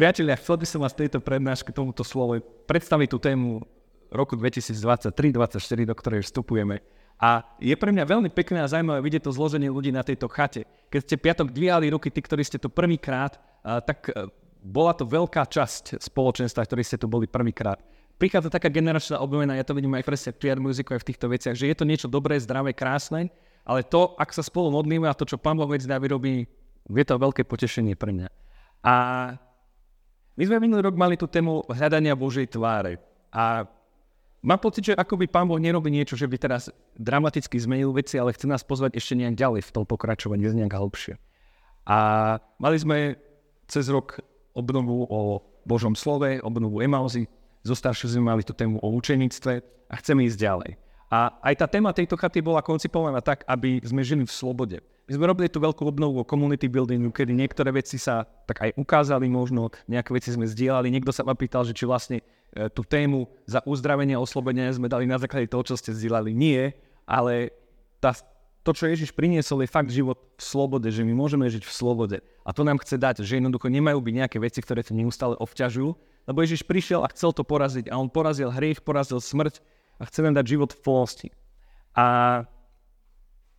Priatelia, chcel by som vás tejto prednáške tomuto slovu predstaviť tú tému roku 2023-2024, do ktorej vstupujeme. A je pre mňa veľmi pekné a zaujímavé vidieť to zloženie ľudí na tejto chate. Keď ste piatok dvíhali ruky, tí, ktorí ste tu prvýkrát, tak e, bola to veľká časť spoločenstva, ktorí ste tu boli prvýkrát. Prichádza taká generačná obmena, ja to vidím aj presne v PR muziku aj v týchto veciach, že je to niečo dobré, zdravé, krásne, ale to, ak sa spolu modlíme a to, čo Pán Boh medzi nami robí, je to veľké potešenie pre mňa. A my sme minulý rok mali tú tému hľadania Božej tváre. A mám pocit, že akoby Pán Boh nerobí niečo, že by teraz dramaticky zmenil veci, ale chce nás pozvať ešte nejak ďalej v tom pokračovaní, nejak hlbšie. A mali sme cez rok obnovu o Božom slove, obnovu Emauzy, zo sme mali tú tému o učenictve a chceme ísť ďalej. A aj tá téma tejto chaty bola koncipovaná tak, aby sme žili v slobode. My sme robili tú veľkú obnovu o community buildingu, kedy niektoré veci sa tak aj ukázali možno, nejaké veci sme zdieľali. Niekto sa ma pýtal, že či vlastne e, tú tému za uzdravenie a oslobodenie sme dali na základe toho, čo ste zdieľali. Nie, ale tá, to, čo Ježiš priniesol, je fakt život v slobode, že my môžeme žiť v slobode. A to nám chce dať, že jednoducho nemajú byť nejaké veci, ktoré to neustále obťažujú, lebo Ježiš prišiel a chcel to poraziť a on porazil hriech, porazil smrť a chce nám dať život v plnosti. A,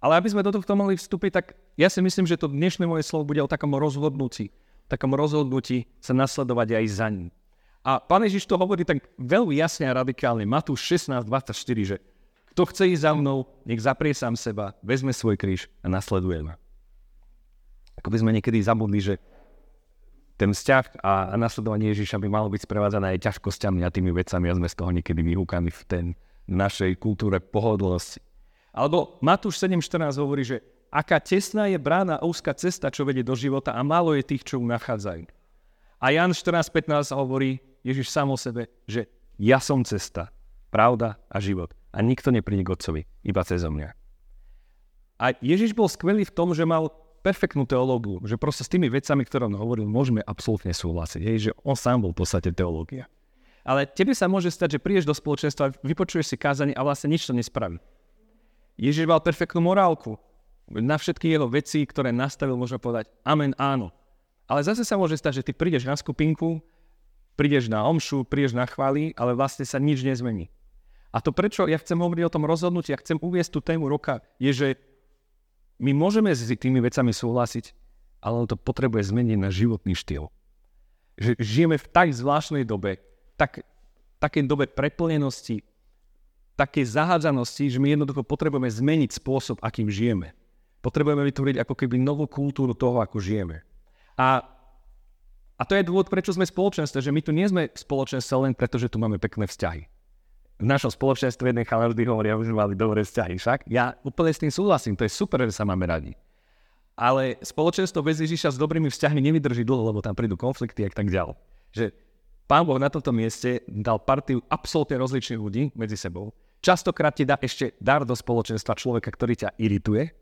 ale aby sme do tohto mohli vstúpiť, tak ja si myslím, že to dnešné moje slovo bude o takom rozhodnutí. Takom rozhodnutí sa nasledovať aj za ním. A pán Ježiš to hovorí tak veľmi jasne a radikálne. Matúš 16.24, že kto chce ísť za mnou, nech zaprie sám seba, vezme svoj kríž a nasleduje ma. Ako by sme niekedy zabudli, že ten vzťah a, nasledovanie Ježiša by malo byť sprevádzané aj ťažkosťami a tými vecami a sme z toho niekedy vyhúkani v ten našej kultúre pohodlnosti. Alebo Matúš 7.14 hovorí, že aká tesná je brána a úzka cesta, čo vedie do života a málo je tých, čo ju nachádzajú. A Jan 14.15 hovorí Ježiš sám o sebe, že ja som cesta, pravda a život. A nikto nepríde k Otcovi, iba cez mňa. A Ježiš bol skvelý v tom, že mal perfektnú teológiu, že proste s tými vecami, ktoré on hovoril, môžeme absolútne súhlasiť. Hej, že on sám bol v podstate teológia. Ale tebe sa môže stať, že prídeš do spoločenstva, vypočuješ si kázanie a vlastne nič to nespraví. Ježiš mal perfektnú morálku. Na všetky jeho veci, ktoré nastavil, môžeme povedať amen, áno. Ale zase sa môže stať, že ty prídeš na skupinku, prídeš na omšu, prídeš na chvály, ale vlastne sa nič nezmení. A to prečo ja chcem hovoriť o tom rozhodnutí, ja chcem uviesť tú tému roka, je, že my môžeme s tými vecami súhlasiť, ale to potrebuje zmeniť na životný štýl. Že žijeme v tak zvláštnej dobe, tak, takej dobe preplnenosti, takej zahádzanosti, že my jednoducho potrebujeme zmeniť spôsob, akým žijeme. Potrebujeme vytvoriť ako keby novú kultúru toho, ako žijeme. A, a to je dôvod, prečo sme spoločenstve, že my tu nie sme spoločenstve len preto, že tu máme pekné vzťahy. V našom spoločenstve jeden chalán vždy hovorí, aby sme mali dobré vzťahy. Však ja úplne s tým súhlasím, to je super, že sa máme radi. Ale spoločenstvo bez Ježiša s dobrými vzťahmi nevydrží dlho, lebo tam prídu konflikty a tak ďalej. Že Pán Boh na tomto mieste dal partiu absolútne rozličných ľudí medzi sebou. Častokrát ti dá ešte dar do spoločenstva človeka, ktorý ťa irituje.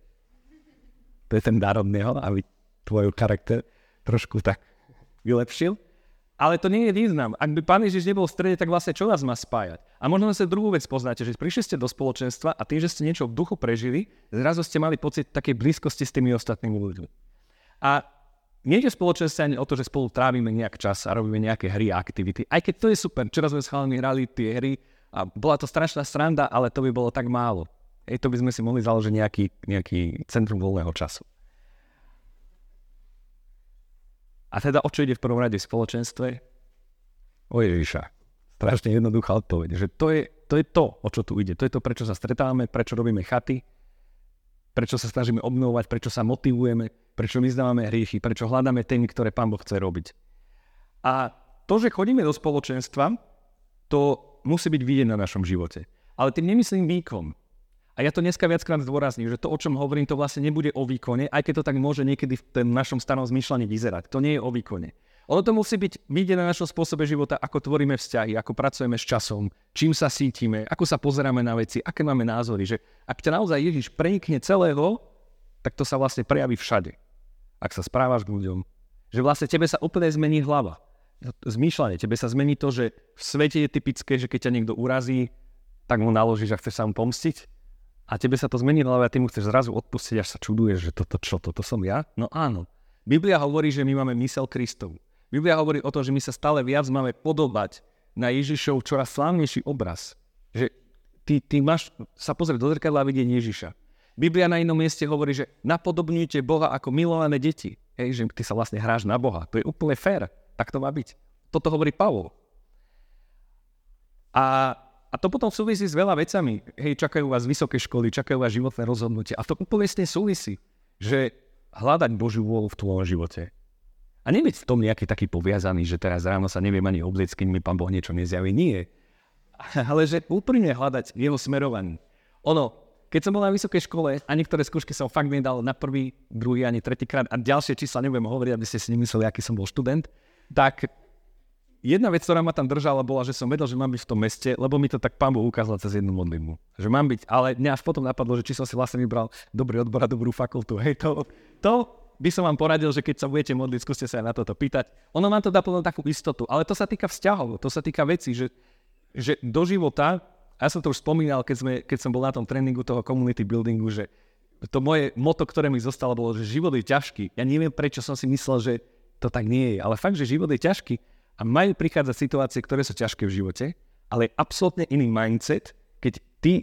To je ten dar od neho, aby tvoj charakter trošku tak vylepšil. Ale to nie je význam. Ak by Pán Ježiš nebol v strede, tak vlastne čo nás má spájať? A možno sa druhú vec poznáte, že prišli ste do spoločenstva a tým, že ste niečo v duchu prežili, zrazu ste mali pocit takej blízkosti s tými ostatnými ľuďmi. A Nejde spoločenstve ani o to, že spolu trávime nejak čas a robíme nejaké hry a aktivity. Aj keď to je super. Včera sme s chalami hrali tie hry a bola to strašná sranda, ale to by bolo tak málo. Ej, to by sme si mohli založiť nejaký, nejaký centrum voľného času. A teda o čo ide v prvom rade v spoločenstve? O Ježiša. Strašne jednoduchá odpoveď. Že to je, to je to, o čo tu ide. To je to, prečo sa stretávame, prečo robíme chaty, prečo sa snažíme obnovovať, prečo sa motivujeme, prečo vyznávame hriechy, prečo hľadáme témy, ktoré Pán Boh chce robiť. A to, že chodíme do spoločenstva, to musí byť vidieť na našom živote. Ale tým nemyslím výkon. A ja to dneska viackrát zdôrazním, že to, o čom hovorím, to vlastne nebude o výkone, aj keď to tak môže niekedy v tom našom starom zmýšľaní vyzerať. To nie je o výkone. Ono to musí byť vidieť na našom spôsobe života, ako tvoríme vzťahy, ako pracujeme s časom, čím sa cítime, ako sa pozeráme na veci, aké máme názory. Že ak ťa naozaj Ježiš prenikne celého, tak to sa vlastne prejaví všade ak sa správaš k ľuďom, že vlastne tebe sa úplne zmení hlava. Zmýšľanie, tebe sa zmení to, že v svete je typické, že keď ťa niekto urazí, tak mu naložíš a chceš sa mu pomstiť. A tebe sa to zmení hlava a ty mu chceš zrazu odpustiť, až sa čuduješ, že toto čo, toto som ja? No áno. Biblia hovorí, že my máme mysel Kristov. Biblia hovorí o tom, že my sa stále viac máme podobať na Ježišov čoraz slávnejší obraz. Že ty, ty máš sa pozrieť do zrkadla a vidieť Ježiša. Biblia na inom mieste hovorí, že napodobňujte Boha ako milované deti. Hej, že ty sa vlastne hráš na Boha. To je úplne fér. Tak to má byť. Toto hovorí Pavol. A, a to potom súvisí s veľa vecami. Hej, čakajú vás vysoké školy, čakajú vás životné rozhodnutie. A to úplne s súvisí, že hľadať Božiu vôľu v tvojom živote. A nebyť v tom nejaký taký poviazaný, že teraz ráno sa neviem ani obliecť, keď mi Pán Boh niečo nezjaví. Nie. Ale že úprimne hľadať jeho smerovanie. Ono, keď som bol na vysokej škole a niektoré skúšky som fakt nedal na prvý, druhý ani tretíkrát a ďalšie čísla nebudem hovoriť, aby ste si nemysleli, aký som bol študent, tak jedna vec, ktorá ma tam držala, bola, že som vedel, že mám byť v tom meste, lebo mi to tak pán Boh ukázal cez jednu modlitbu. Že mám byť, ale mňa až potom napadlo, že či som si vlastne vybral dobrý odbor a dobrú fakultu. Hej, to, to by som vám poradil, že keď sa budete modliť, skúste sa aj na toto pýtať. Ono vám to dá plnú takú istotu, ale to sa týka vzťahov, to sa týka vecí, že, že do života a ja som to už spomínal, keď, sme, keď som bol na tom tréningu toho community buildingu, že to moje moto, ktoré mi zostalo, bolo, že život je ťažký. Ja neviem, prečo som si myslel, že to tak nie je, ale fakt, že život je ťažký a majú prichádzať situácie, ktoré sú ťažké v živote, ale je absolútne iný mindset, keď ty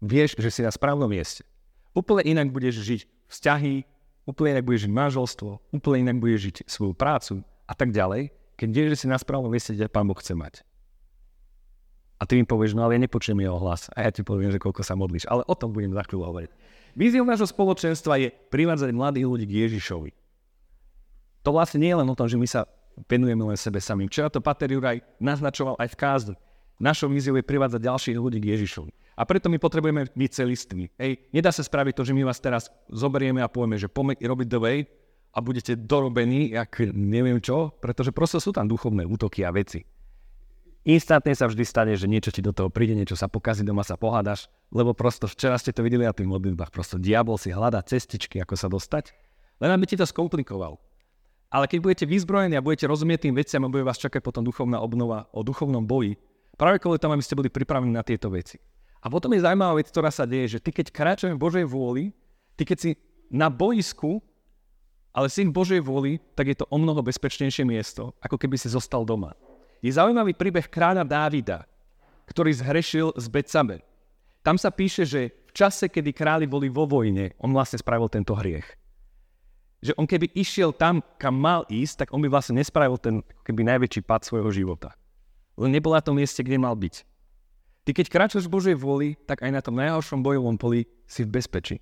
vieš, že si na správnom mieste. Úplne inak budeš žiť vzťahy, úplne inak budeš žiť manželstvo, úplne inak budeš žiť svoju prácu a tak ďalej, keď vieš, že si na správnom mieste, kde Pán Boh chce mať. A ty mi povieš, no ale ja nepočujem jeho hlas. A ja ti poviem, že koľko sa modlíš. Ale o tom budem za chvíľu hovoriť. Víziou nášho spoločenstva je privádzať mladých ľudí k Ježišovi. To vlastne nie je len o tom, že my sa venujeme len sebe samým. Včera to Pater Juraj naznačoval aj v kázni. Našou víziou je privádzať ďalších ľudí k Ježišovi. A preto my potrebujeme byť celiství. Hej, nedá sa spraviť to, že my vás teraz zoberieme a povieme, že poďme robiť the way a budete dorobení, jak neviem čo, pretože proste sú tam duchovné útoky a veci instantne sa vždy stane, že niečo ti do toho príde, niečo sa pokazí, doma sa pohádaš, lebo prosto včera ste to videli na tých modlitbách, prosto diabol si hľadá cestičky, ako sa dostať, len aby ti to skomplikoval. Ale keď budete vyzbrojení a budete rozumieť tým veciam bude vás čakať potom duchovná obnova o duchovnom boji, práve kvôli tomu, aby ste boli pripravení na tieto veci. A potom je zaujímavá vec, ktorá sa deje, že ty keď kráčame v Božej vôli, ty keď si na boisku, ale si v Božej vôli, tak je to o mnoho bezpečnejšie miesto, ako keby si zostal doma je zaujímavý príbeh kráľa Dávida, ktorý zhrešil z Betsabe. Tam sa píše, že v čase, kedy králi boli vo vojne, on vlastne spravil tento hriech. Že on keby išiel tam, kam mal ísť, tak on by vlastne nespravil ten keby najväčší pad svojho života. Len nebol na tom mieste, kde mal byť. Ty keď kráčaš v Božej vôli, tak aj na tom najhoršom bojovom poli si v bezpečí.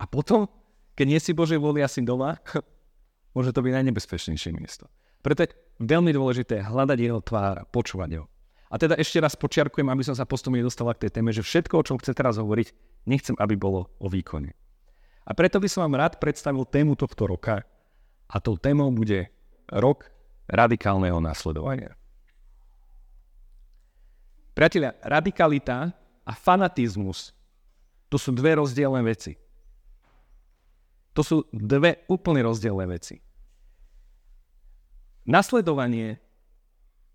A potom, keď nie si Božej vôli asi doma, môže to byť najnebezpečnejšie miesto. Preto je veľmi dôležité hľadať jeho tvár počúvať ho. A teda ešte raz počiarkujem, aby som sa postupne dostal k tej téme, že všetko, o čom chcem teraz hovoriť, nechcem, aby bolo o výkone. A preto by som vám rád predstavil tému tohto roka a tou témou bude rok radikálneho následovania. Priatelia, radikalita a fanatizmus to sú dve rozdielne veci. To sú dve úplne rozdielne veci. Nasledovanie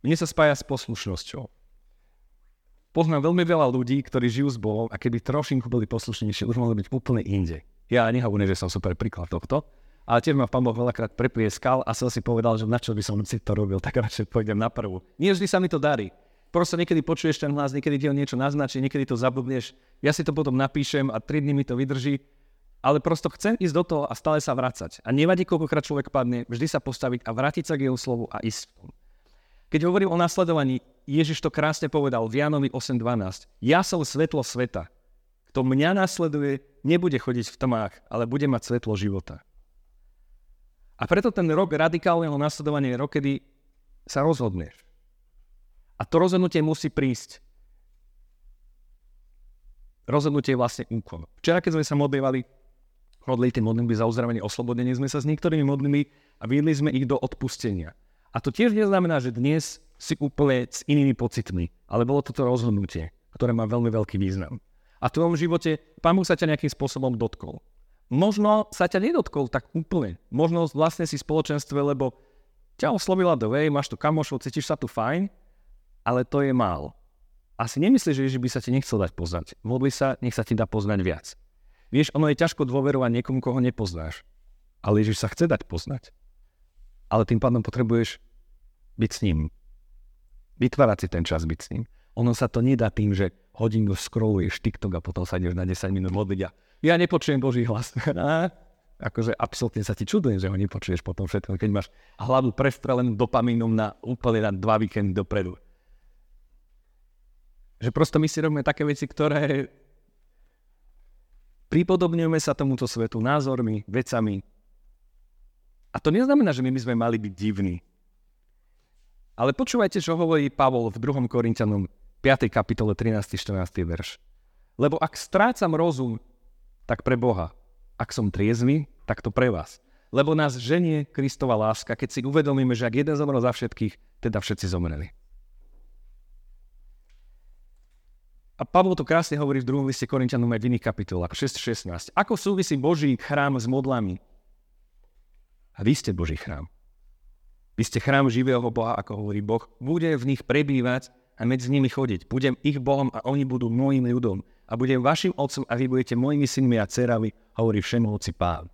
mne sa spája s poslušnosťou. Poznám veľmi veľa ľudí, ktorí žijú s Bohom a keby trošinku boli poslušnejšie, už mohli byť úplne inde. Ja nehovorím, že som super príklad tohto, ale tiež ma pán Boh veľakrát preplieskal a som si povedal, že na čo by som si to robil, tak radšej pôjdem na prvú. Nie vždy sa mi to darí. Proste niekedy počuješ ten hlas, niekedy ti niečo naznačí, niekedy to zabudneš. Ja si to potom napíšem a 3 dní mi to vydrží ale prosto chcem ísť do toho a stále sa vracať. A nevadí, koľkokrát človek padne, vždy sa postaviť a vrátiť sa k jeho slovu a ísť v tom. Keď hovorím o nasledovaní, Ježiš to krásne povedal v Jánovi 8.12. Ja som svetlo sveta. Kto mňa nasleduje, nebude chodiť v tmách, ale bude mať svetlo života. A preto ten rok radikálneho nasledovania je rok, kedy sa rozhodneš. A to rozhodnutie musí prísť. Rozhodnutie je vlastne úkon. Včera, keď sme sa modlívali, modlili tie modlitby za uzdravenie, oslobodenie, sme sa s niektorými modlými a viedli sme ich do odpustenia. A to tiež neznamená, že dnes si úplne s inými pocitmi, ale bolo toto rozhodnutie, ktoré má veľmi veľký význam. A v tvojom živote Pán Boh sa ťa nejakým spôsobom dotkol. Možno sa ťa nedotkol tak úplne. Možno vlastne si spoločenstve, lebo ťa oslovila do vej, máš tu kamošov, cítiš sa tu fajn, ale to je málo. Asi nemyslíš, že by sa ti nechcel dať poznať. Modli sa, nech sa ti dá poznať viac. Vieš, ono je ťažko dôverovať niekomu, koho nepoznáš. Ale Ježiš sa chce dať poznať. Ale tým pádom potrebuješ byť s ním. Vytvárať si ten čas byť s ním. Ono sa to nedá tým, že hodinu scrolluješ TikTok a potom sa ideš na 10 minút modliť a ja nepočujem Boží hlas. akože absolútne sa ti čudujem, že ho nepočuješ potom všetko, keď máš hlavu prestrelenú dopamínom na úplne na dva víkendy dopredu. Že prosto my si robíme také veci, ktoré pripodobňujeme sa tomuto svetu názormi, vecami. A to neznamená, že my by sme mali byť divní. Ale počúvajte, čo hovorí Pavol v 2. Korintianom 5. kapitole 13. 14. verš. Lebo ak strácam rozum, tak pre Boha. Ak som triezvy, tak to pre vás. Lebo nás ženie Kristova láska, keď si uvedomíme, že ak jeden zomrel za všetkých, teda všetci zomreli. A Pavlo to krásne hovorí v druhom liste Korintianom aj v iných kapitolách, 6.16. Ako súvisí Boží chrám s modlami? A vy ste Boží chrám. Vy ste chrám živého Boha, ako hovorí Boh. Bude v nich prebývať a medzi nimi chodiť. Budem ich Bohom a oni budú môjim ľudom. A budem vašim otcom a vy budete mojimi synmi a dcerami, hovorí všemohúci pán.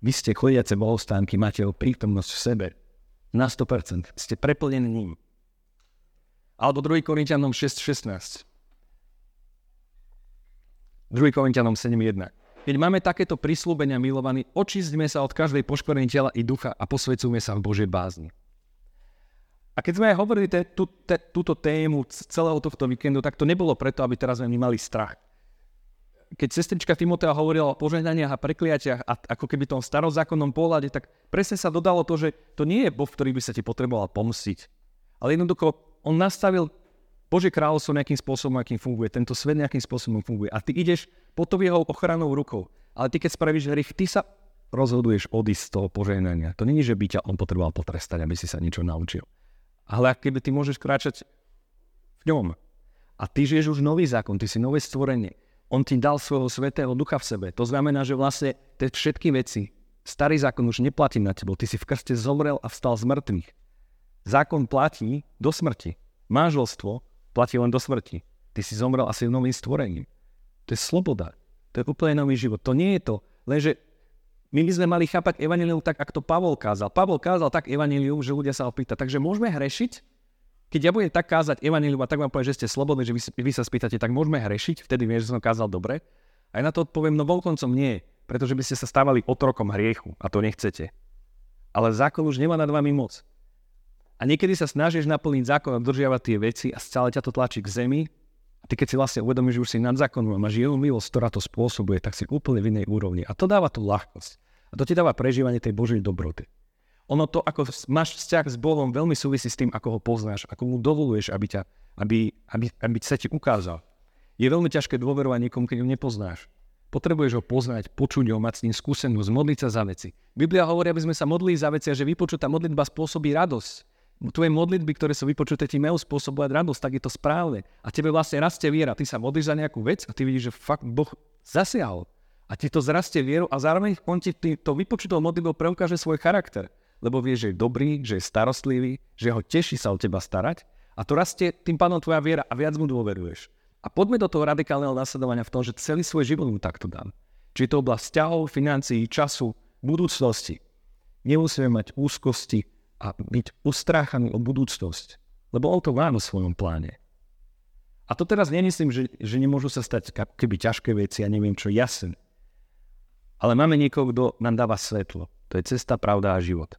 Vy ste chodiace bohostánky, máte ho prítomnosť v sebe. Na 100%. Ste preplnení ním. Alebo 2. Korintianom 6.16. 2. Korintianom 7.1. Keď máme takéto prislúbenia milovaní, očistíme sa od každej poškorení tela i ducha a posvecujme sa v Božej bázni. A keď sme aj hovorili te, tú, te, túto tému celého tohto víkendu, tak to nebolo preto, aby teraz sme mali strach. Keď sestrička Timotea hovorila o požehnaniach a prekliatiach a ako keby tom starozákonnom pohľade, tak presne sa dodalo to, že to nie je Boh, ktorý by sa ti potreboval pomstiť. Ale jednoducho on nastavil Bože kráľovstvo nejakým spôsobom, akým funguje, tento svet nejakým spôsobom funguje. A ty ideš pod jeho ochranou rukou. Ale ty keď spravíš hrych, ty sa rozhoduješ odísť z toho požehnania. To není, že by ťa on potreboval potrestať, aby si sa niečo naučil. Ale keby ty môžeš kráčať v ňom. A ty žiješ už nový zákon, ty si nové stvorenie. On ti dal svojho svetého ducha v sebe. To znamená, že vlastne tie všetky veci, starý zákon už neplatí na tebo. Ty si v krste zomrel a vstal z mŕtvych. Zákon platí do smrti. Máželstvo platí len do smrti. Ty si zomrel asi novým stvorením. To je sloboda. To je úplne nový život. To nie je to. Lenže my by sme mali chápať evanilium tak, ako to Pavol kázal. Pavol kázal tak evanilium, že ľudia sa opýta. Takže môžeme hrešiť? Keď ja budem tak kázať evanilium a tak vám poviem, že ste slobodní, že vy, vy sa spýtate, tak môžeme hrešiť? Vtedy viem, že som kázal dobre. Aj na to odpoviem, no voľkoncom nie, pretože by ste sa stávali otrokom hriechu a to nechcete. Ale zákon už nemá nad vami moc. A niekedy sa snažíš naplniť zákon a dodržiavať tie veci a stále ťa to tlačí k zemi. A ty keď si vlastne uvedomíš, že už si nad zákonom a máš jeho milosť, ktorá to spôsobuje, tak si úplne v inej úrovni. A to dáva tú ľahkosť. A to ti dáva prežívanie tej Božej dobroty. Ono to, ako máš vzťah s Bohom, veľmi súvisí s tým, ako ho poznáš, ako mu dovoluješ, aby, ťa, aby, aby, aby sa ti ukázal. Je veľmi ťažké dôverovať niekomu, keď ho nepoznáš. Potrebuješ ho poznať, počuť ho, mať s ním skúsenosť, modliť sa za veci. Biblia hovorí, aby sme sa modlili za veci a že vypočutá modlitba spôsobí radosť tvoje modlitby, ktoré sú vypočuté, ti majú spôsobovať radosť, tak je to správne. A tebe vlastne rastie viera. Ty sa modlíš za nejakú vec a ty vidíš, že fakt Boh zasiahol. A ti to zrastie vieru a zároveň on ti to vypočutou modlitbou preukáže svoj charakter. Lebo vie, že je dobrý, že je starostlivý, že ho teší sa o teba starať a to rastie tým pádom tvoja viera a viac mu dôveruješ. A poďme do toho radikálneho nasledovania v tom, že celý svoj život mu takto dám. Či to oblasť vzťahov, financií, času, budúcnosti. Nemusíme mať úzkosti, a byť ustráchaný o budúcnosť. Lebo on to má vo svojom pláne. A to teraz nemyslím, že, že nemôžu sa stať keby ťažké veci, ja neviem čo, jasne. Ale máme niekoho, kto nám dáva svetlo. To je cesta, pravda a život.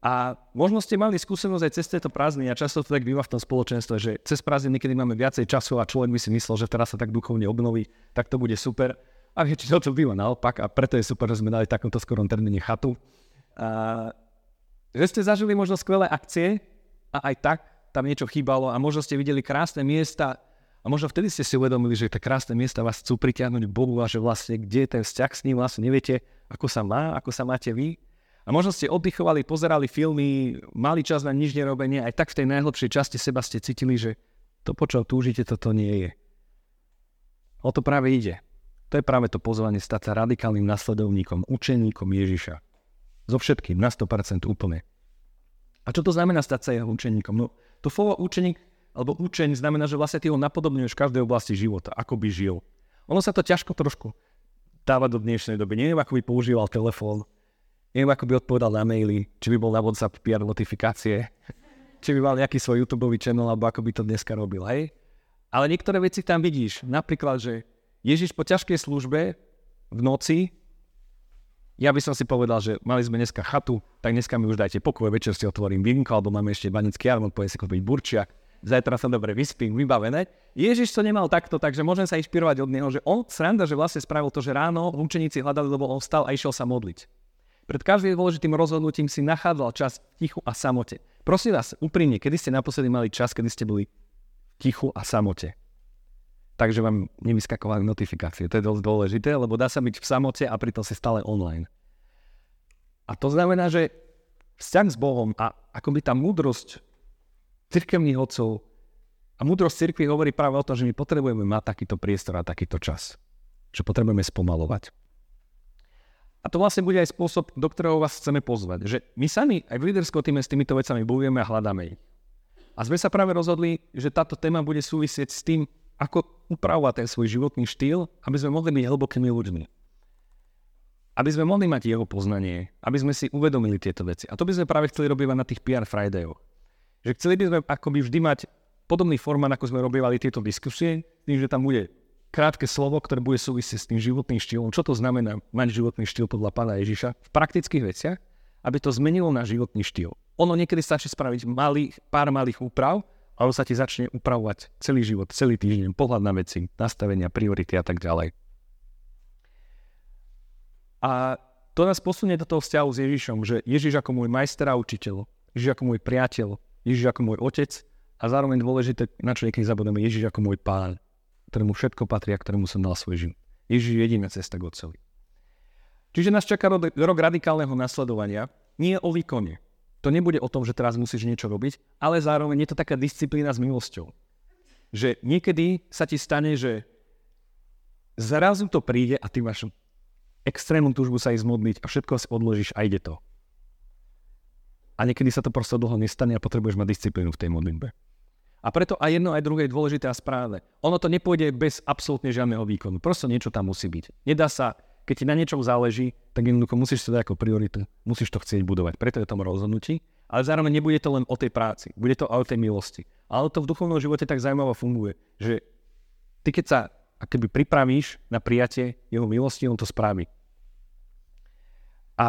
A možno ste mali skúsenosť aj cez tieto prázdniny a často to tak býva v tom spoločenstve, že cez prázdniny, niekedy máme viacej času a človek by si myslel, že teraz sa tak duchovne obnoví, tak to bude super. A väčšinou to býva naopak a preto je super, že sme dali takomto skorom termíne chatu. A že ste zažili možno skvelé akcie a aj tak tam niečo chýbalo a možno ste videli krásne miesta a možno vtedy ste si uvedomili, že tie krásne miesta vás chcú pritiahnuť Bohu a že vlastne kde je ten vzťah s ním, vlastne neviete, ako sa má, ako sa máte vy. A možno ste oddychovali, pozerali filmy, mali čas na nič nerobenie, aj tak v tej najhlbšej časti seba ste cítili, že to, po čom túžite, toto nie je. O to práve ide. To je práve to pozvanie stať sa radikálnym nasledovníkom, učeníkom Ježiša. So všetkým, na 100% úplne. A čo to znamená stať sa jeho učeníkom? No, to slovo učeník alebo učeň znamená, že vlastne ty ho napodobňuješ v každej oblasti života, ako by žil. Ono sa to ťažko trošku dáva do dnešnej doby. Neviem, ako by používal telefón. neviem, ako by odpovedal na maily, či by bol na WhatsApp PR notifikácie, či by mal nejaký svoj YouTube channel, alebo ako by to dneska robil, hej? Ale niektoré veci tam vidíš. Napríklad, že Ježiš po ťažkej službe v noci, ja by som si povedal, že mali sme dneska chatu, tak dneska mi už dajte pokoj, večer si otvorím vinko, alebo máme ešte banický armon, poviem si kúpiť burčiak, zajtra sa dobre vyspím, vybavené. Ježiš to nemal takto, takže môžem sa inšpirovať od neho, že on sranda, že vlastne spravil to, že ráno učeníci hľadali, lebo on vstal a išiel sa modliť. Pred každým dôležitým rozhodnutím si nachádzal čas v tichu a samote. Prosím vás, úprimne, kedy ste naposledy mali čas, kedy ste boli v tichu a samote? Takže vám nevyskakovali notifikácie. To je dosť dôležité, lebo dá sa byť v samote a pritom si stále online. A to znamená, že vzťah s Bohom a akoby tá múdrosť cirkevných odcov a múdrosť cirkvi hovorí práve o tom, že my potrebujeme mať takýto priestor a takýto čas. Že potrebujeme spomalovať. A to vlastne bude aj spôsob, do ktorého vás chceme pozvať. Že my sami aj v líderskom týme s týmito vecami bojujeme a hľadáme ich. A sme sa práve rozhodli, že táto téma bude súvisieť s tým, ako upravovať ten svoj životný štýl, aby sme mohli byť hlbokými ľuďmi. Aby sme mohli mať jeho poznanie, aby sme si uvedomili tieto veci. A to by sme práve chceli robiť na tých PR Fridayoch. Že chceli by sme akoby vždy mať podobný formát, ako sme robívali tieto diskusie, tým, že tam bude krátke slovo, ktoré bude súvisieť s tým životným štýlom. Čo to znamená mať životný štýl podľa pána Ježiša v praktických veciach, aby to zmenilo na životný štýl. Ono niekedy stačí spraviť malý, pár malých úprav, ale sa ti začne upravovať celý život, celý týždeň, pohľad na veci, nastavenia, priority a tak ďalej. A to nás posunie do toho vzťahu s Ježišom, že Ježiš ako môj majster a učiteľ, Ježiš ako môj priateľ, Ježiš ako môj otec a zároveň dôležité, na čo niekedy zabudeme, Ježiš ako môj pán ktorému všetko patrí a ktorému som dal svoj život. Ježiš je jediná cesta k Otcovi. Čiže nás čaká rok radikálneho nasledovania. Nie o výkone. To nebude o tom, že teraz musíš niečo robiť, ale zároveň je to taká disciplína s milosťou. Že niekedy sa ti stane, že zrazu to príde a ty máš extrémnu túžbu sa ísť modliť a všetko si odložíš a ide to. A niekedy sa to proste dlho nestane a potrebuješ mať disciplínu v tej modlitbe. A preto aj jedno, aj druhé je dôležité a správne. Ono to nepôjde bez absolútne žiadneho výkonu. Prosto niečo tam musí byť. Nedá sa, keď ti na niečom záleží, tak jednoducho musíš to dať ako prioritu. Musíš to chcieť budovať. Preto je tom rozhodnutí. Ale zároveň nebude to len o tej práci. Bude to o tej milosti. Ale to v duchovnom živote tak zaujímavo funguje, že ty keď sa akoby pripravíš na prijatie jeho milosti, on to spraví. A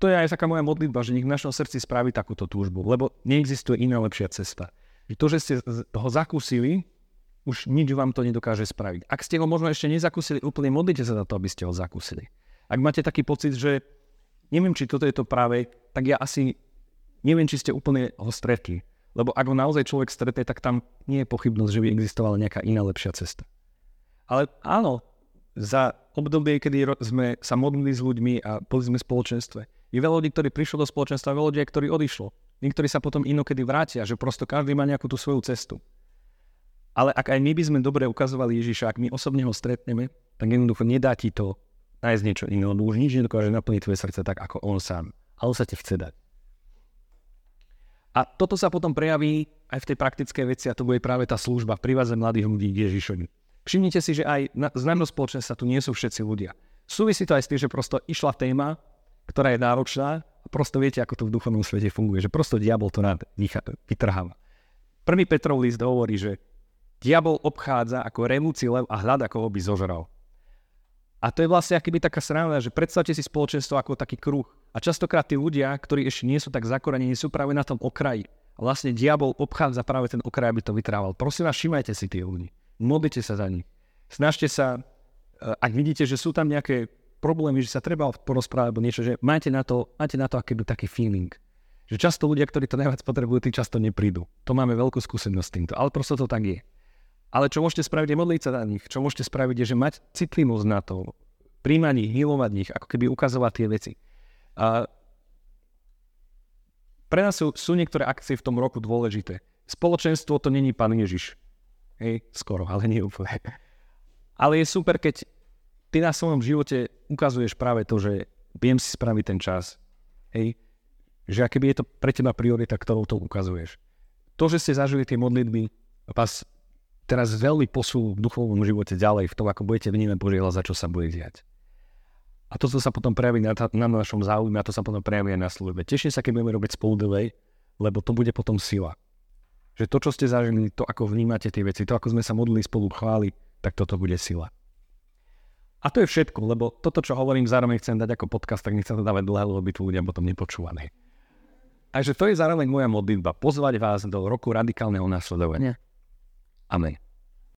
to je aj taká moja modlitba, že nech v našom srdci spraví takúto túžbu, lebo neexistuje iná lepšia cesta. Že to, že ste ho zakúsili, už nič vám to nedokáže spraviť. Ak ste ho možno ešte nezakúsili úplne, modlite sa za to, aby ste ho zakúsili. Ak máte taký pocit, že neviem, či toto je to práve, tak ja asi neviem, či ste úplne ho stretli. Lebo ak ho naozaj človek stretne, tak tam nie je pochybnosť, že by existovala nejaká iná lepšia cesta. Ale áno, za obdobie, kedy sme sa modlili s ľuďmi a boli sme v spoločenstve, je veľa ľudí, ktorí prišlo do spoločenstva, veľa ľudí, ktorí odišlo. Niektorí sa potom inokedy vrátia, že prosto každý má nejakú tú svoju cestu. Ale ak aj my by sme dobre ukazovali Ježiša, ak my osobne ho stretneme, tak jednoducho nedá ti to nájsť niečo iné. On už nič nedokáže naplniť tvoje srdce tak, ako on sám. Ale sa ti chce dať. A toto sa potom prejaví aj v tej praktickej veci a to bude práve tá služba priváze mladých ľudí k Ježišovi. Všimnite si, že aj na, z nášho spoločenstva tu nie sú všetci ľudia. Súvisí to aj s tým, že prosto išla téma, ktorá je náročná a prosto viete, ako to v duchovnom svete funguje, že prosto diabol to rád vytrháva. Prvý Petrov list hovorí, že diabol obchádza ako revúci lev a hľada, koho by zožral. A to je vlastne akýby taká sranda, že predstavte si spoločenstvo ako taký kruh. A častokrát tí ľudia, ktorí ešte nie sú tak zakorenení, sú práve na tom okraji. Vlastne diabol obchádza práve ten okraj, aby to vytrával. Prosím vás, všimajte si tie ľudí. Modlite sa za nich. Snažte sa, eh, ak vidíte, že sú tam nejaké problémy, že sa treba porozprávať alebo niečo, že máte na to, máte na to akýby taký feeling. Že často ľudia, ktorí to najviac potrebujú, tí často neprídu. To máme veľkú skúsenosť s týmto, ale prosto to tak je. Ale čo môžete spraviť je modliť sa na nich. Čo môžete spraviť je, že mať citlivosť na to, príjmať ich, milovať ich, ako keby ukazovať tie veci. A pre nás sú, sú niektoré akcie v tom roku dôležité. Spoločenstvo to není pán Ježiš. Hej, skoro, ale nie úplne. Ale je super, keď ty na svojom živote ukazuješ práve to, že viem si spraviť ten čas. Hej? Že aké je to pre teba priorita, ktorou to ukazuješ. To, že ste zažili tie modlitby, vás teraz veľmi posú v duchovnom živote ďalej, v tom, ako budete vnímať Božie za čo sa bude diať. A to sa potom prejaví na, na našom záujme a to sa potom prejaví aj na službe. Teším sa, keď budeme robiť spolu delej, lebo to bude potom sila. Že to, čo ste zažili, to, ako vnímate tie veci, to, ako sme sa modlili spolu chváli, tak toto bude sila. A to je všetko, lebo toto, čo hovorím, zároveň chcem dať ako podcast, tak nechcem to dávať dlhé, lebo by tu ľudia potom nepočúvaní. Takže to je zároveň moja modlitba, pozvať vás do roku radikálneho následovania. Amen.